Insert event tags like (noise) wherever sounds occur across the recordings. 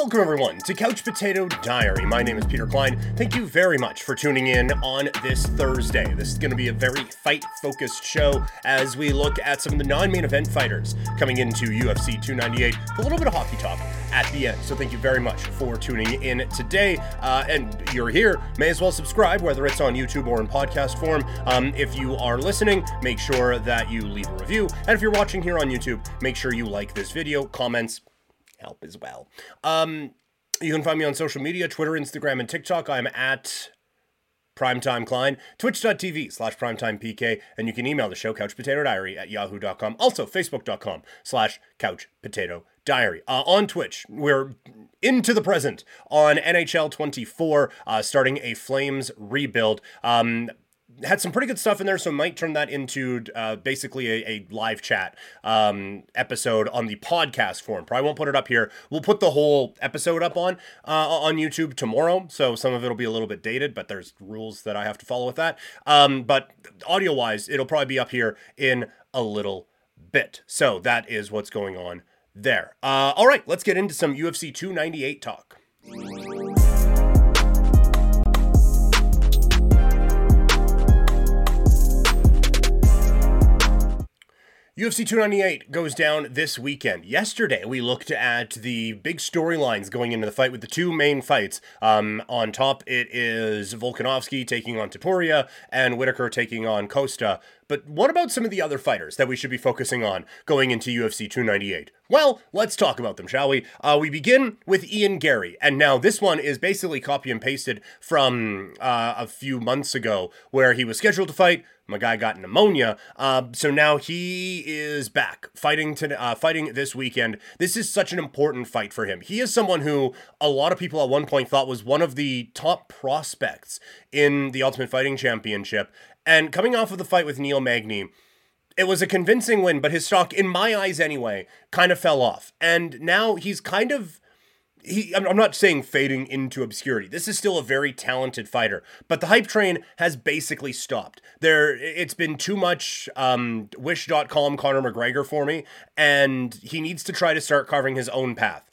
Welcome, everyone, to Couch Potato Diary. My name is Peter Klein. Thank you very much for tuning in on this Thursday. This is going to be a very fight focused show as we look at some of the non main event fighters coming into UFC 298 with a little bit of hockey talk at the end. So, thank you very much for tuning in today. Uh, and you're here, may as well subscribe, whether it's on YouTube or in podcast form. Um, if you are listening, make sure that you leave a review. And if you're watching here on YouTube, make sure you like this video, comments, help as well. Um, you can find me on social media Twitter, Instagram, and TikTok. I'm at Primetime Klein, twitch.tv slash primetimepk, and you can email the show, couchpotatodiary at yahoo.com. Also, facebook.com slash couchpotatodiary. Uh, on Twitch, we're into the present on NHL 24, uh, starting a Flames rebuild. Um, had some pretty good stuff in there, so might turn that into uh, basically a, a, live chat um, episode on the podcast form. Probably won't put it up here. We'll put the whole episode up on uh, on YouTube tomorrow, so some of it'll be a little bit dated, but there's rules that I have to follow with that. Um, but audio wise, it'll probably be up here in a little bit. So that is what's going on there. Uh, all right, let's get into some UFC 298 talk. UFC 298 goes down this weekend. Yesterday, we looked at the big storylines going into the fight with the two main fights. Um, on top, it is Volkanovski taking on Topuria and Whitaker taking on Costa. But what about some of the other fighters that we should be focusing on going into UFC 298? Well, let's talk about them, shall we? Uh, we begin with Ian Garry, and now this one is basically copy and pasted from uh, a few months ago, where he was scheduled to fight. My guy got pneumonia, uh, so now he is back fighting to uh, fighting this weekend. This is such an important fight for him. He is someone who a lot of people at one point thought was one of the top prospects in the Ultimate Fighting Championship, and coming off of the fight with Neil Magny, it was a convincing win, but his stock, in my eyes anyway, kind of fell off. And now he's kind of. He, I'm not saying fading into obscurity. This is still a very talented fighter, but the hype train has basically stopped. There, it's been too much um, Wish.com Conor McGregor for me, and he needs to try to start carving his own path.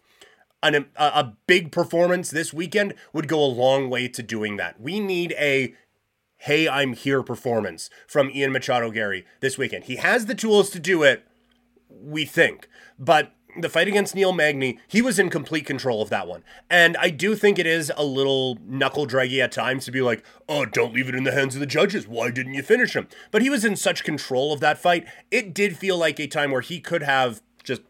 An, a, a big performance this weekend would go a long way to doing that. We need a hey, I'm here performance from Ian Machado Garry this weekend. He has the tools to do it, we think. But the fight against Neil Magny, he was in complete control of that one. And I do think it is a little knuckle draggy at times to be like, oh, don't leave it in the hands of the judges. Why didn't you finish him? But he was in such control of that fight. It did feel like a time where he could have just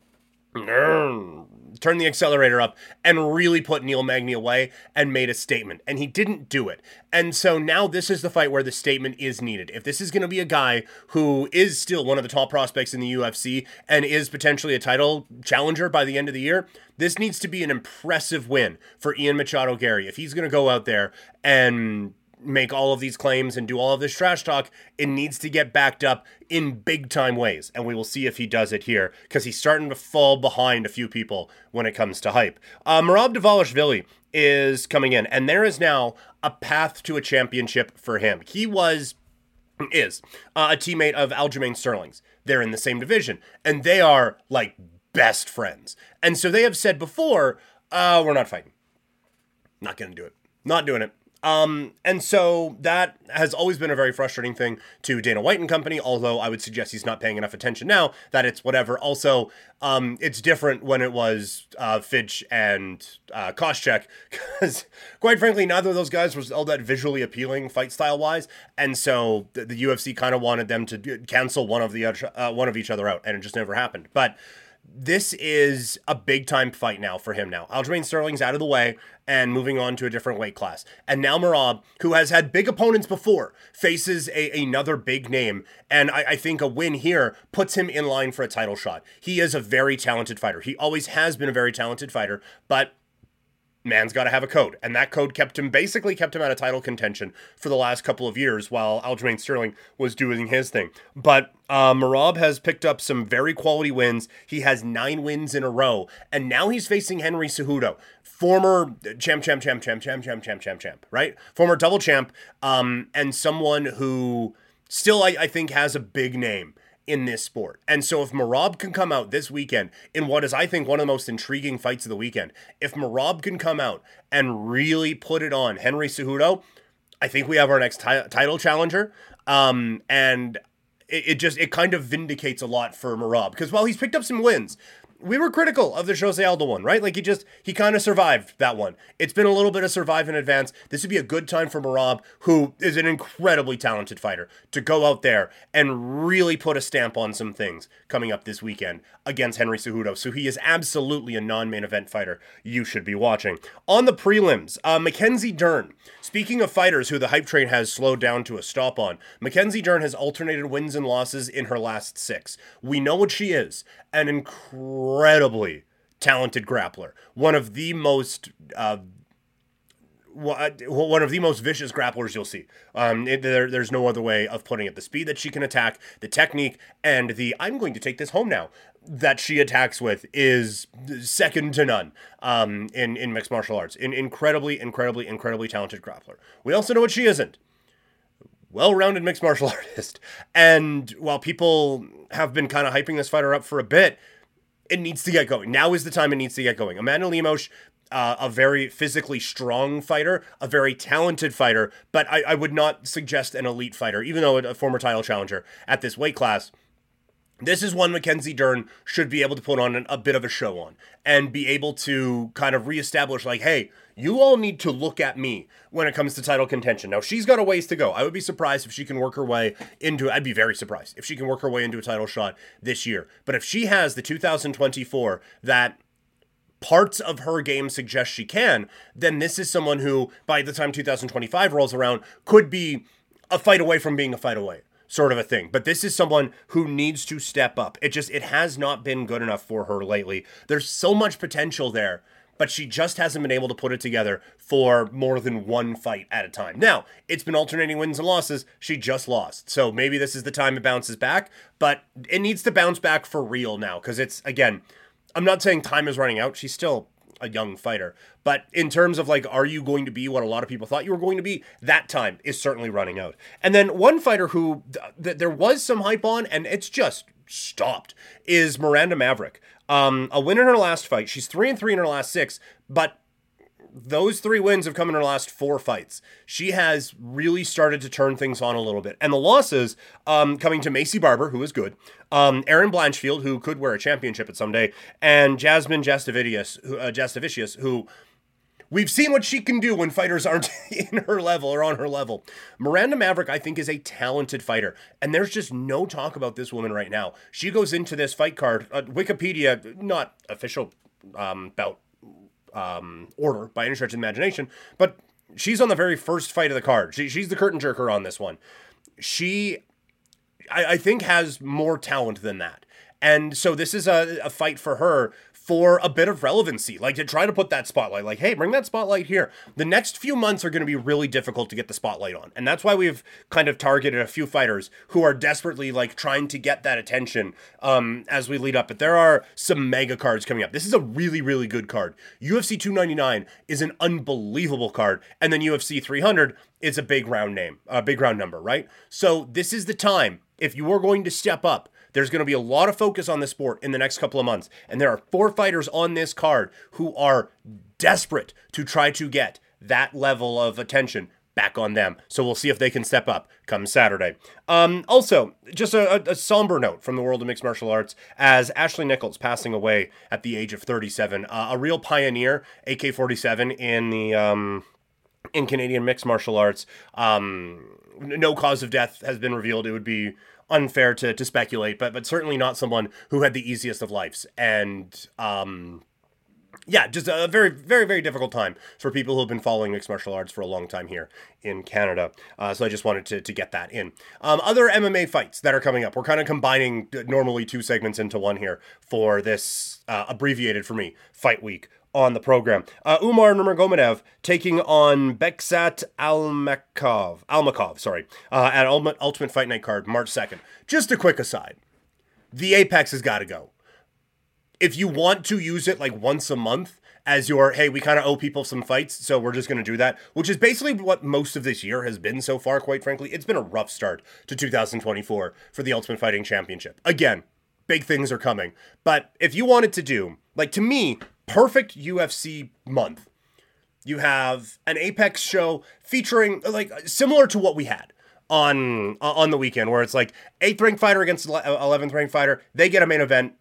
turned the accelerator up and really put Neil Magny away and made a statement. And he didn't do it. And so now this is the fight where the statement is needed. If this is going to be a guy who is still one of the top prospects in the UFC and is potentially a title challenger by the end of the year, this needs to be an impressive win for Ian Machado Garry. If he's going to go out there and make all of these claims and do all of this trash talk, it needs to get backed up in big time ways. And we will see if he does it here because he's starting to fall behind a few people when it comes to hype. Uh, Merab Dvalishvili is coming in, and there is now a path to a championship for him. He was, is uh, a teammate of Aljamain Sterling's. They're in the same division, and they are like best friends. And so they have said before, uh, we're not fighting. Not going to do it. Not doing it. Um, and so that has always been a very frustrating thing to Dana White and company, although I would suggest he's not paying enough attention now that it's whatever. Also, um, it's different when it was uh, Fitch and uh, Koscheck, (laughs) because quite frankly, neither of those guys was all that visually appealing fight style wise, and so the, the UFC kind of wanted them to cancel one of the uh, one of each other out, and it just never happened. But this is a big time fight now for him now. Aljamain Sterling's out of the way and moving on to a different weight class. And now Merab, who has had big opponents before, faces a, another big name. And I, I think a win here puts him in line for a title shot. He is a very talented fighter. He always has been a very talented fighter, but man's got to have a code. And that code kept him, basically kept him out of title contention for the last couple of years while Aljamain Sterling was doing his thing. But uh, Merab has picked up some very quality wins. He has nine wins in a row. And now he's facing Henry Cejudo, former champ, champ, champ, champ, champ, champ, champ, champ, champ, right? Former double champ, um, and someone who still, I, I think, has a big name in this sport. And so if Merab can come out this weekend in what is I think one of the most intriguing fights of the weekend, if Merab can come out and really put it on Henry Cejudo, I think we have our next t- title challenger. Um, and it, it, just it kind of vindicates a lot for Merab because while he's picked up some wins, we were critical of the Jose Aldo one, right? Like he just he kind of survived that one. It's been a little bit of survive in advance. This would be a good time for Merab, who is an incredibly talented fighter, to go out there and really put a stamp on some things coming up this weekend against Henry Cejudo. So he is absolutely a non-main event fighter you should be watching. On the prelims, uh, Mackenzie Dern. Speaking of fighters who the hype train has slowed down to a stop on, Mackenzie Dern has alternated wins and losses in her last six. We know what she is, an incredibly talented grappler, one of the most uh, one of the most vicious grapplers you'll see. Um, it, there, there's no other way of putting it. The speed that she can attack, the technique, and the I'm going to take this home now that she attacks with is second to none um, in in mixed martial arts. An incredibly, incredibly, incredibly talented grappler. We also know what she isn't. Well-rounded mixed martial (laughs) artist. And while people have been kind of hyping this fighter up for a bit, it needs to get going. Now is the time it needs to get going. Amanda Lemos uh, a very physically strong fighter, a very talented fighter, but I, I would not suggest an elite fighter, even though a former title challenger at this weight class. This is one Mackenzie Dern should be able to put on an, a bit of a show on and be able to kind of reestablish, like, hey, you all need to look at me when it comes to title contention. Now, she's got a ways to go. I would be surprised if she can work her way into, I'd be very surprised if she can work her way into a title shot this year. But if she has the 2024 that parts of her game suggest she can, then this is someone who, by the time 2025 rolls around, could be a fight away from being a fight away sort of a thing. But this is someone who needs to step up. It just it has not been good enough for her lately. There's so much potential there, but she just hasn't been able to put it together for more than one fight at a time. Now, it's been alternating wins and losses. She just lost. So maybe this is the time it bounces back, but it needs to bounce back for real now cuz it's again I'm not saying time is running out. She's still a young fighter. But in terms of like, are you going to be what a lot of people thought you were going to be? That time is certainly running out. And then one fighter who th- there was some hype on and it's just stopped is Miranda Maverick. Um, a win in her last fight. She's three and three in her last six, but those three wins have come in her last four fights. She has really started to turn things on a little bit. And the losses um, coming to Maycee Barber, who is good, um, Erin Blanchfield, who could wear a championship at someday, and Jasmine Jasudavicius, who, uh, Jasudavicius, who We've seen what she can do when fighters aren't (laughs) in her level or on her level. Miranda Maverick, I think, is a talented fighter, and there's just no talk about this woman right now. She goes into this fight card, uh, Wikipedia, not official um, bout um, order by any stretch of imagination, but she's on the very first fight of the card. She, she's the curtain jerker on this one. She, I, I think, has more talent than that. And so this is a, a fight for her for a bit of relevancy, like to try to put that spotlight, like, hey, bring that spotlight here. The next few months are going to be really difficult to get the spotlight on. And that's why we've kind of targeted a few fighters who are desperately like trying to get that attention um, as we lead up. But there are some mega cards coming up. This is a really, really good card. UFC 299 is an unbelievable card. And then UFC 300 is a big round name, a big round number, right? So this is the time if you are going to step up there's going to be a lot of focus on the sport in the next couple of months. And there are four fighters on this card who are desperate to try to get that level of attention back on them. So we'll see if they can step up come Saturday. Um, also, just a, a, somber note from the world of mixed martial arts as Ashley Nichols passing away at the age of 37, uh, a real pioneer, AK 47 in the. Um, in Canadian mixed martial arts, um, no cause of death has been revealed. It would be unfair to, to speculate, but but certainly not someone who had the easiest of lives. And um, yeah, just a very, very, very difficult time for people who have been following mixed martial arts for a long time here in Canada. Uh, so I just wanted to, to get that in. Um, other MMA fights that are coming up. We're kind of combining normally two segments into one here for this uh, abbreviated for me fight week on the program. Uh, Umar Nurmagomedov taking on Bekzat Almakov, Almakov, sorry, uh, at Ultimate, Ultimate Fight Night card, March 2nd. Just a quick aside. The Apex has got to go. if you want to use it like once a month as your hey, we kind of owe people some fights, so we're just going to do that, which is basically what most of this year has been so far, quite frankly. It's been a rough start to 2024 for the Ultimate Fighting Championship. Again, big things are coming. But if you wanted to do, like to me, perfect UFC month, you have an Apex show featuring like similar to what we had on on the weekend where it's like eighth ranked fighter against 11th ranked fighter they get a main event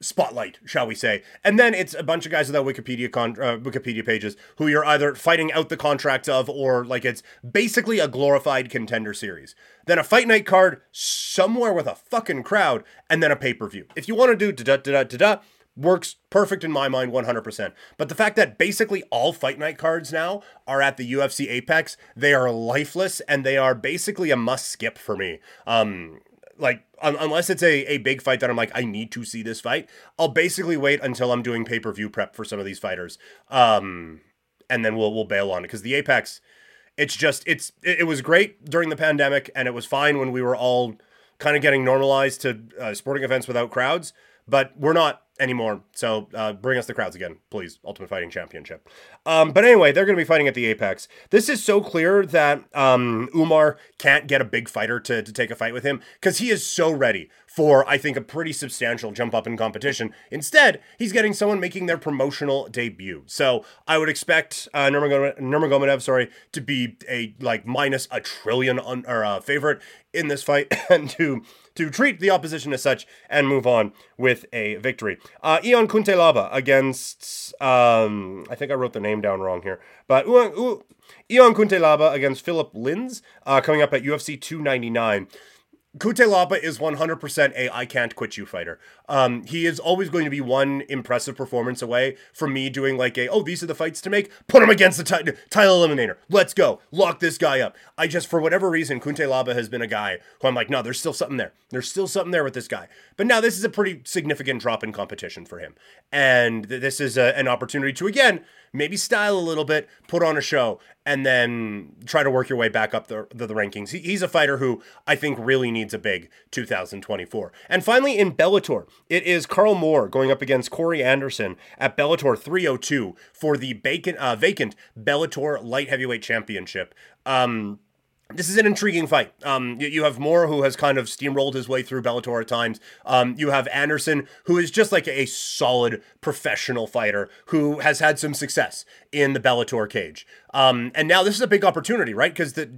spotlight, shall we say. And then it's a bunch of guys without Wikipedia con- uh, Wikipedia pages who you're either fighting out the contracts of or like it's basically a glorified contender series. Then a fight night card somewhere with a fucking crowd and then a pay-per-view. If you want to do da da da da da works perfect in my mind 100%. But the fact that basically all fight night cards now are at the UFC Apex, they are lifeless and they are basically a must skip for me. Um like un- unless it's a, a big fight that I'm like I need to see this fight, I'll basically wait until I'm doing pay per view prep for some of these fighters, um, and then we'll we'll bail on it because the Apex, it's just it's it, it, was great during the pandemic and it was fine when we were all kind of getting normalized to uh, sporting events without crowds, but we're not anymore. So uh, bring us the crowds again, please. Ultimate Fighting Championship. Um, but anyway, they're going to be fighting at the Apex. This is so clear that um, Umar can't get a big fighter to, to take a fight with him because he is so ready for, I think, a pretty substantial jump up in competition. Instead, he's getting someone making their promotional debut. So I would expect uh, Nurmagomedov, sorry, to be a like minus a trillion un- or uh, favorite in this fight (laughs) and to to treat the opposition as such and move on with a victory. Uh, Ion Cutelaba against, um, I think I wrote the name down wrong here, but Ion Cutelaba against Philip Lins uh, coming up at UFC 299. Cutelaba is 100% a I can't quit you fighter. Um, he is always going to be one impressive performance away from me doing like a, oh, these are the fights to make. Put him against the t- title eliminator. Let's go. Lock this guy up. I just, for whatever reason, Cutelaba has been a guy who I'm like, no, there's still something there. There's still something there with this guy. But now this is a pretty significant drop in competition for him. And th- this is a, an opportunity to, again, maybe style a little bit, put on a show, and then try to work your way back up the, the, the rankings. He, he's a fighter who I think really needs a big 2024. And finally, in Bellator, it is Karl Moore going up against Corey Anderson at Bellator 302 for the vacant, uh, vacant Bellator Light Heavyweight Championship. Um, this is an intriguing fight. Um, you, you, have Moore, who has kind of steamrolled his way through Bellator at times. Um, you have Anderson, who is just like a solid professional fighter who has had some success in the Bellator cage. Um, and now this is a big opportunity, right? Because the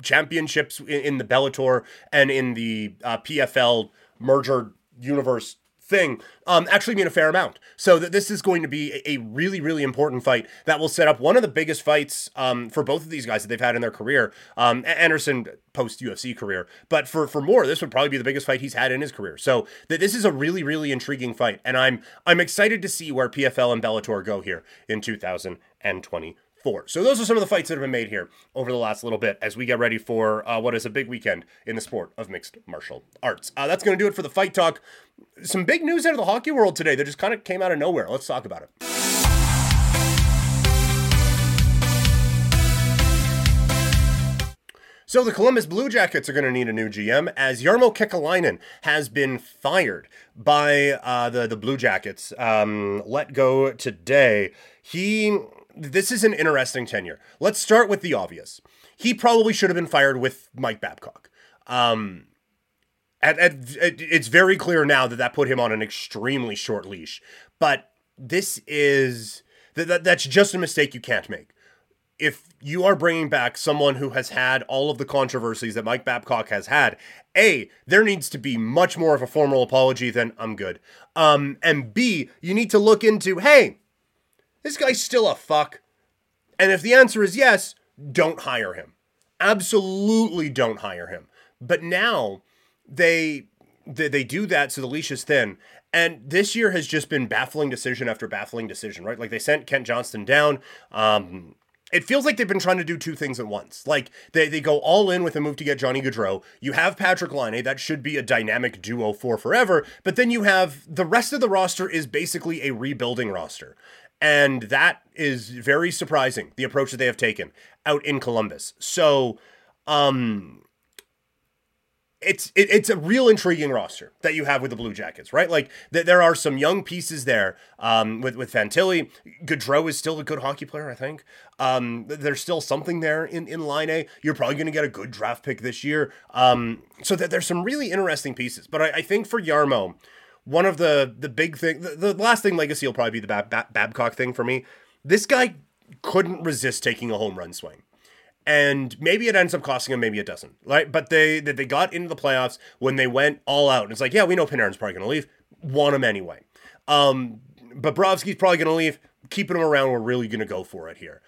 championships in, in, the Bellator and in the uh, PFL merger universe thing um, actually mean a fair amount. So that this is going to be a, really, really important fight that will set up one of the biggest fights um, for both of these guys that they've had in their career. Um, Anderson post UFC career, but for for Moore, this would probably be the biggest fight he's had in his career. So that this is a really, really intriguing fight, and I'm I'm excited to see where PFL and Bellator go here in 2020 four. So those are some of the fights that have been made here over the last little bit as we get ready for uh, what is a big weekend in the sport of mixed martial arts. Uh, that's going to do it for the fight talk. Some big news out of the hockey world today that just kind of came out of nowhere. Let's talk about it. So the Columbus Blue Jackets are going to need a new GM as Jarmo Kekalainen has been fired by uh, the the Blue Jackets. Um, let go today. He this is an interesting tenure. Let's start with the obvious. He probably should have been fired with Mike Babcock. Um, at, at, it's very clear now that that put him on an extremely short leash. But this is that, that that's just a mistake you can't make. If you are bringing back someone who has had all of the controversies that Mike Babcock has had, A, there needs to be much more of a formal apology than I'm good. Um, and B, you need to look into, hey, this guy's still a fuck? And if the answer is yes, don't hire him. Absolutely don't hire him. But now they they, they do that so the leash is thin. And this year has just been baffling decision after baffling decision, right? Like they sent Kent Johnson down. Um, it feels like they've been trying to do two things at once. Like they, they go all in with a move to get Johnny Gaudreau. You have Patrik Laine, that should be a dynamic duo for forever. But then you have the rest of the roster is basically a rebuilding roster. And that is very surprising, the approach that they have taken out in Columbus. So, um, it's it, it's a real intriguing roster that you have with the Blue Jackets, right? Like th- there are some young pieces there um, with with Fantilli. Gaudreau is still a good hockey player, I think. Um, there's still something there in in Laine. You're probably going to get a good draft pick this year. Um, so that there's some really interesting pieces. But I, I think for Jarmo, one of the the big thing, the, the last thing legacy will probably be the Bab- Bab- Babcock thing for me. This guy couldn't resist taking a home run swing and maybe it ends up costing them, maybe it doesn't. Right? But they they got into the playoffs when they went all out. And it's like, yeah, we know Panarin's probably going to leave. Want him anyway. Um, Bobrovsky's probably going to leave. Keeping him around, we're really going to go for it here.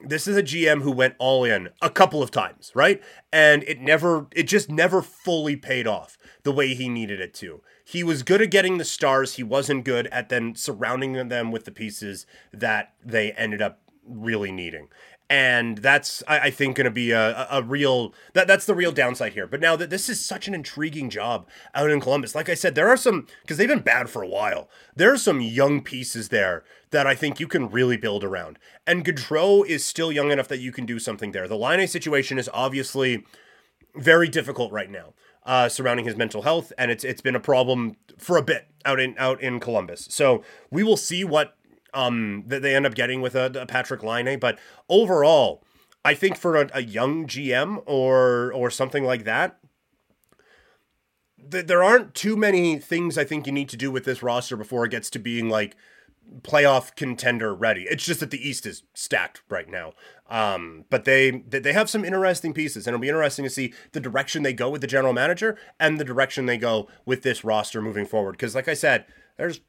This is a GM who went all in a couple of times, right? And it never, it just never fully paid off the way he needed it to. He was good at getting the stars. He wasn't good at then surrounding them with the pieces that they ended up really needing and that's I, I think going to be a, a real that that's the real downside here. But now that this is such an intriguing job out in Columbus, like I said, there are some because they've been bad for a while. There are some young pieces there that I think you can really build around, and Gaudreau is still young enough that you can do something there. The Laine situation is obviously very difficult right now. Uh, surrounding his mental health, and it's it's been a problem for a bit out in out in Columbus. So we will see what um, that they end up getting with a, a Patrik Laine. But overall, I think for a, a young GM or or something like that, th- there aren't too many things I think you need to do with this roster before it gets to being like playoff contender ready. It's just that the East is stacked right now. Um, but they they have some interesting pieces, and it'll be interesting to see the direction they go with the general manager and the direction they go with this roster moving forward. Because, like I said, there's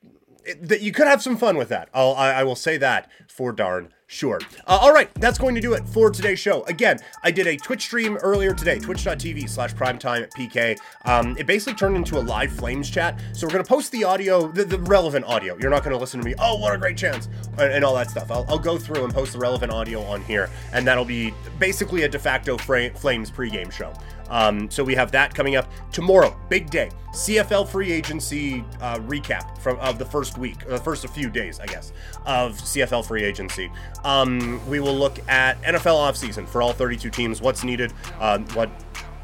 that you could have some fun with that. I'll, I, I will say that for darn sure. Uh, all right, that's going to do it for today's show. Again, I did a Twitch stream earlier today, twitch.tv slash primetime PK. Um, it basically turned into a live Flames chat. So we're going to post the audio, the, the relevant audio. You're not going to listen to me, oh, what a great chance, and, and all that stuff. I'll, I'll, go through and post the relevant audio on here, and that'll be basically a de facto fra- Flames pregame show. Um, so we have that coming up tomorrow. Big day. CFL free agency uh, recap from of the first week, the first few days, I guess, of CFL free agency. Um, we will look at NFL offseason for all 32 teams, what's needed, uh, what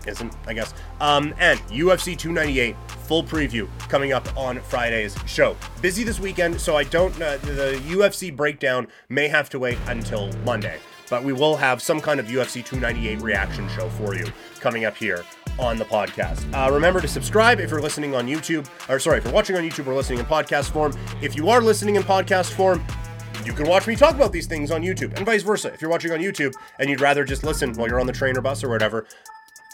isn't, I guess. Um, and UFC 298 full preview coming up on Friday's show. Busy this weekend, so I don't. Uh, the UFC breakdown may have to wait until Monday but we will have some kind of UFC 298 reaction show for you coming up here on the podcast. Uh, remember to subscribe if you're listening on YouTube, or sorry, if you're watching on YouTube or listening in podcast form. If you are listening in podcast form, you can watch me talk about these things on YouTube, and vice versa. If you're watching on YouTube and you'd rather just listen while you're on the train or bus or whatever,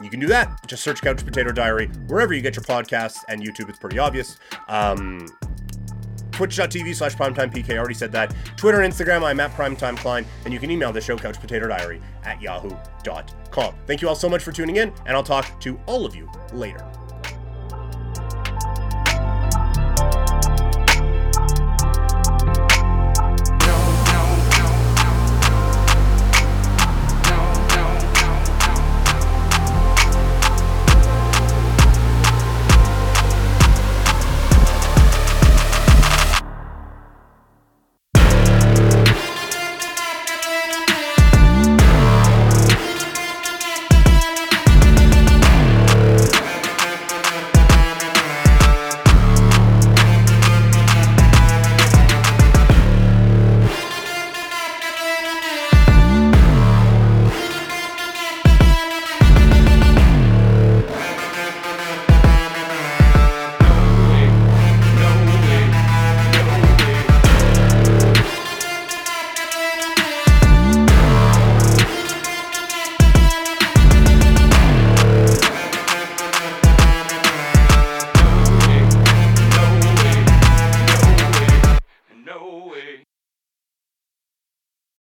you can do that. Just search Couch Potato Diary wherever you get your podcasts, and YouTube, it's pretty obvious. Um, Twitch.tv slash primetimepk. I already said that. Twitter and Instagram, I'm at primetimeklein, and you can email the show Couch Potato Diary, at yahoo.com. Thank you all so much for tuning in, and I'll talk to all of you later.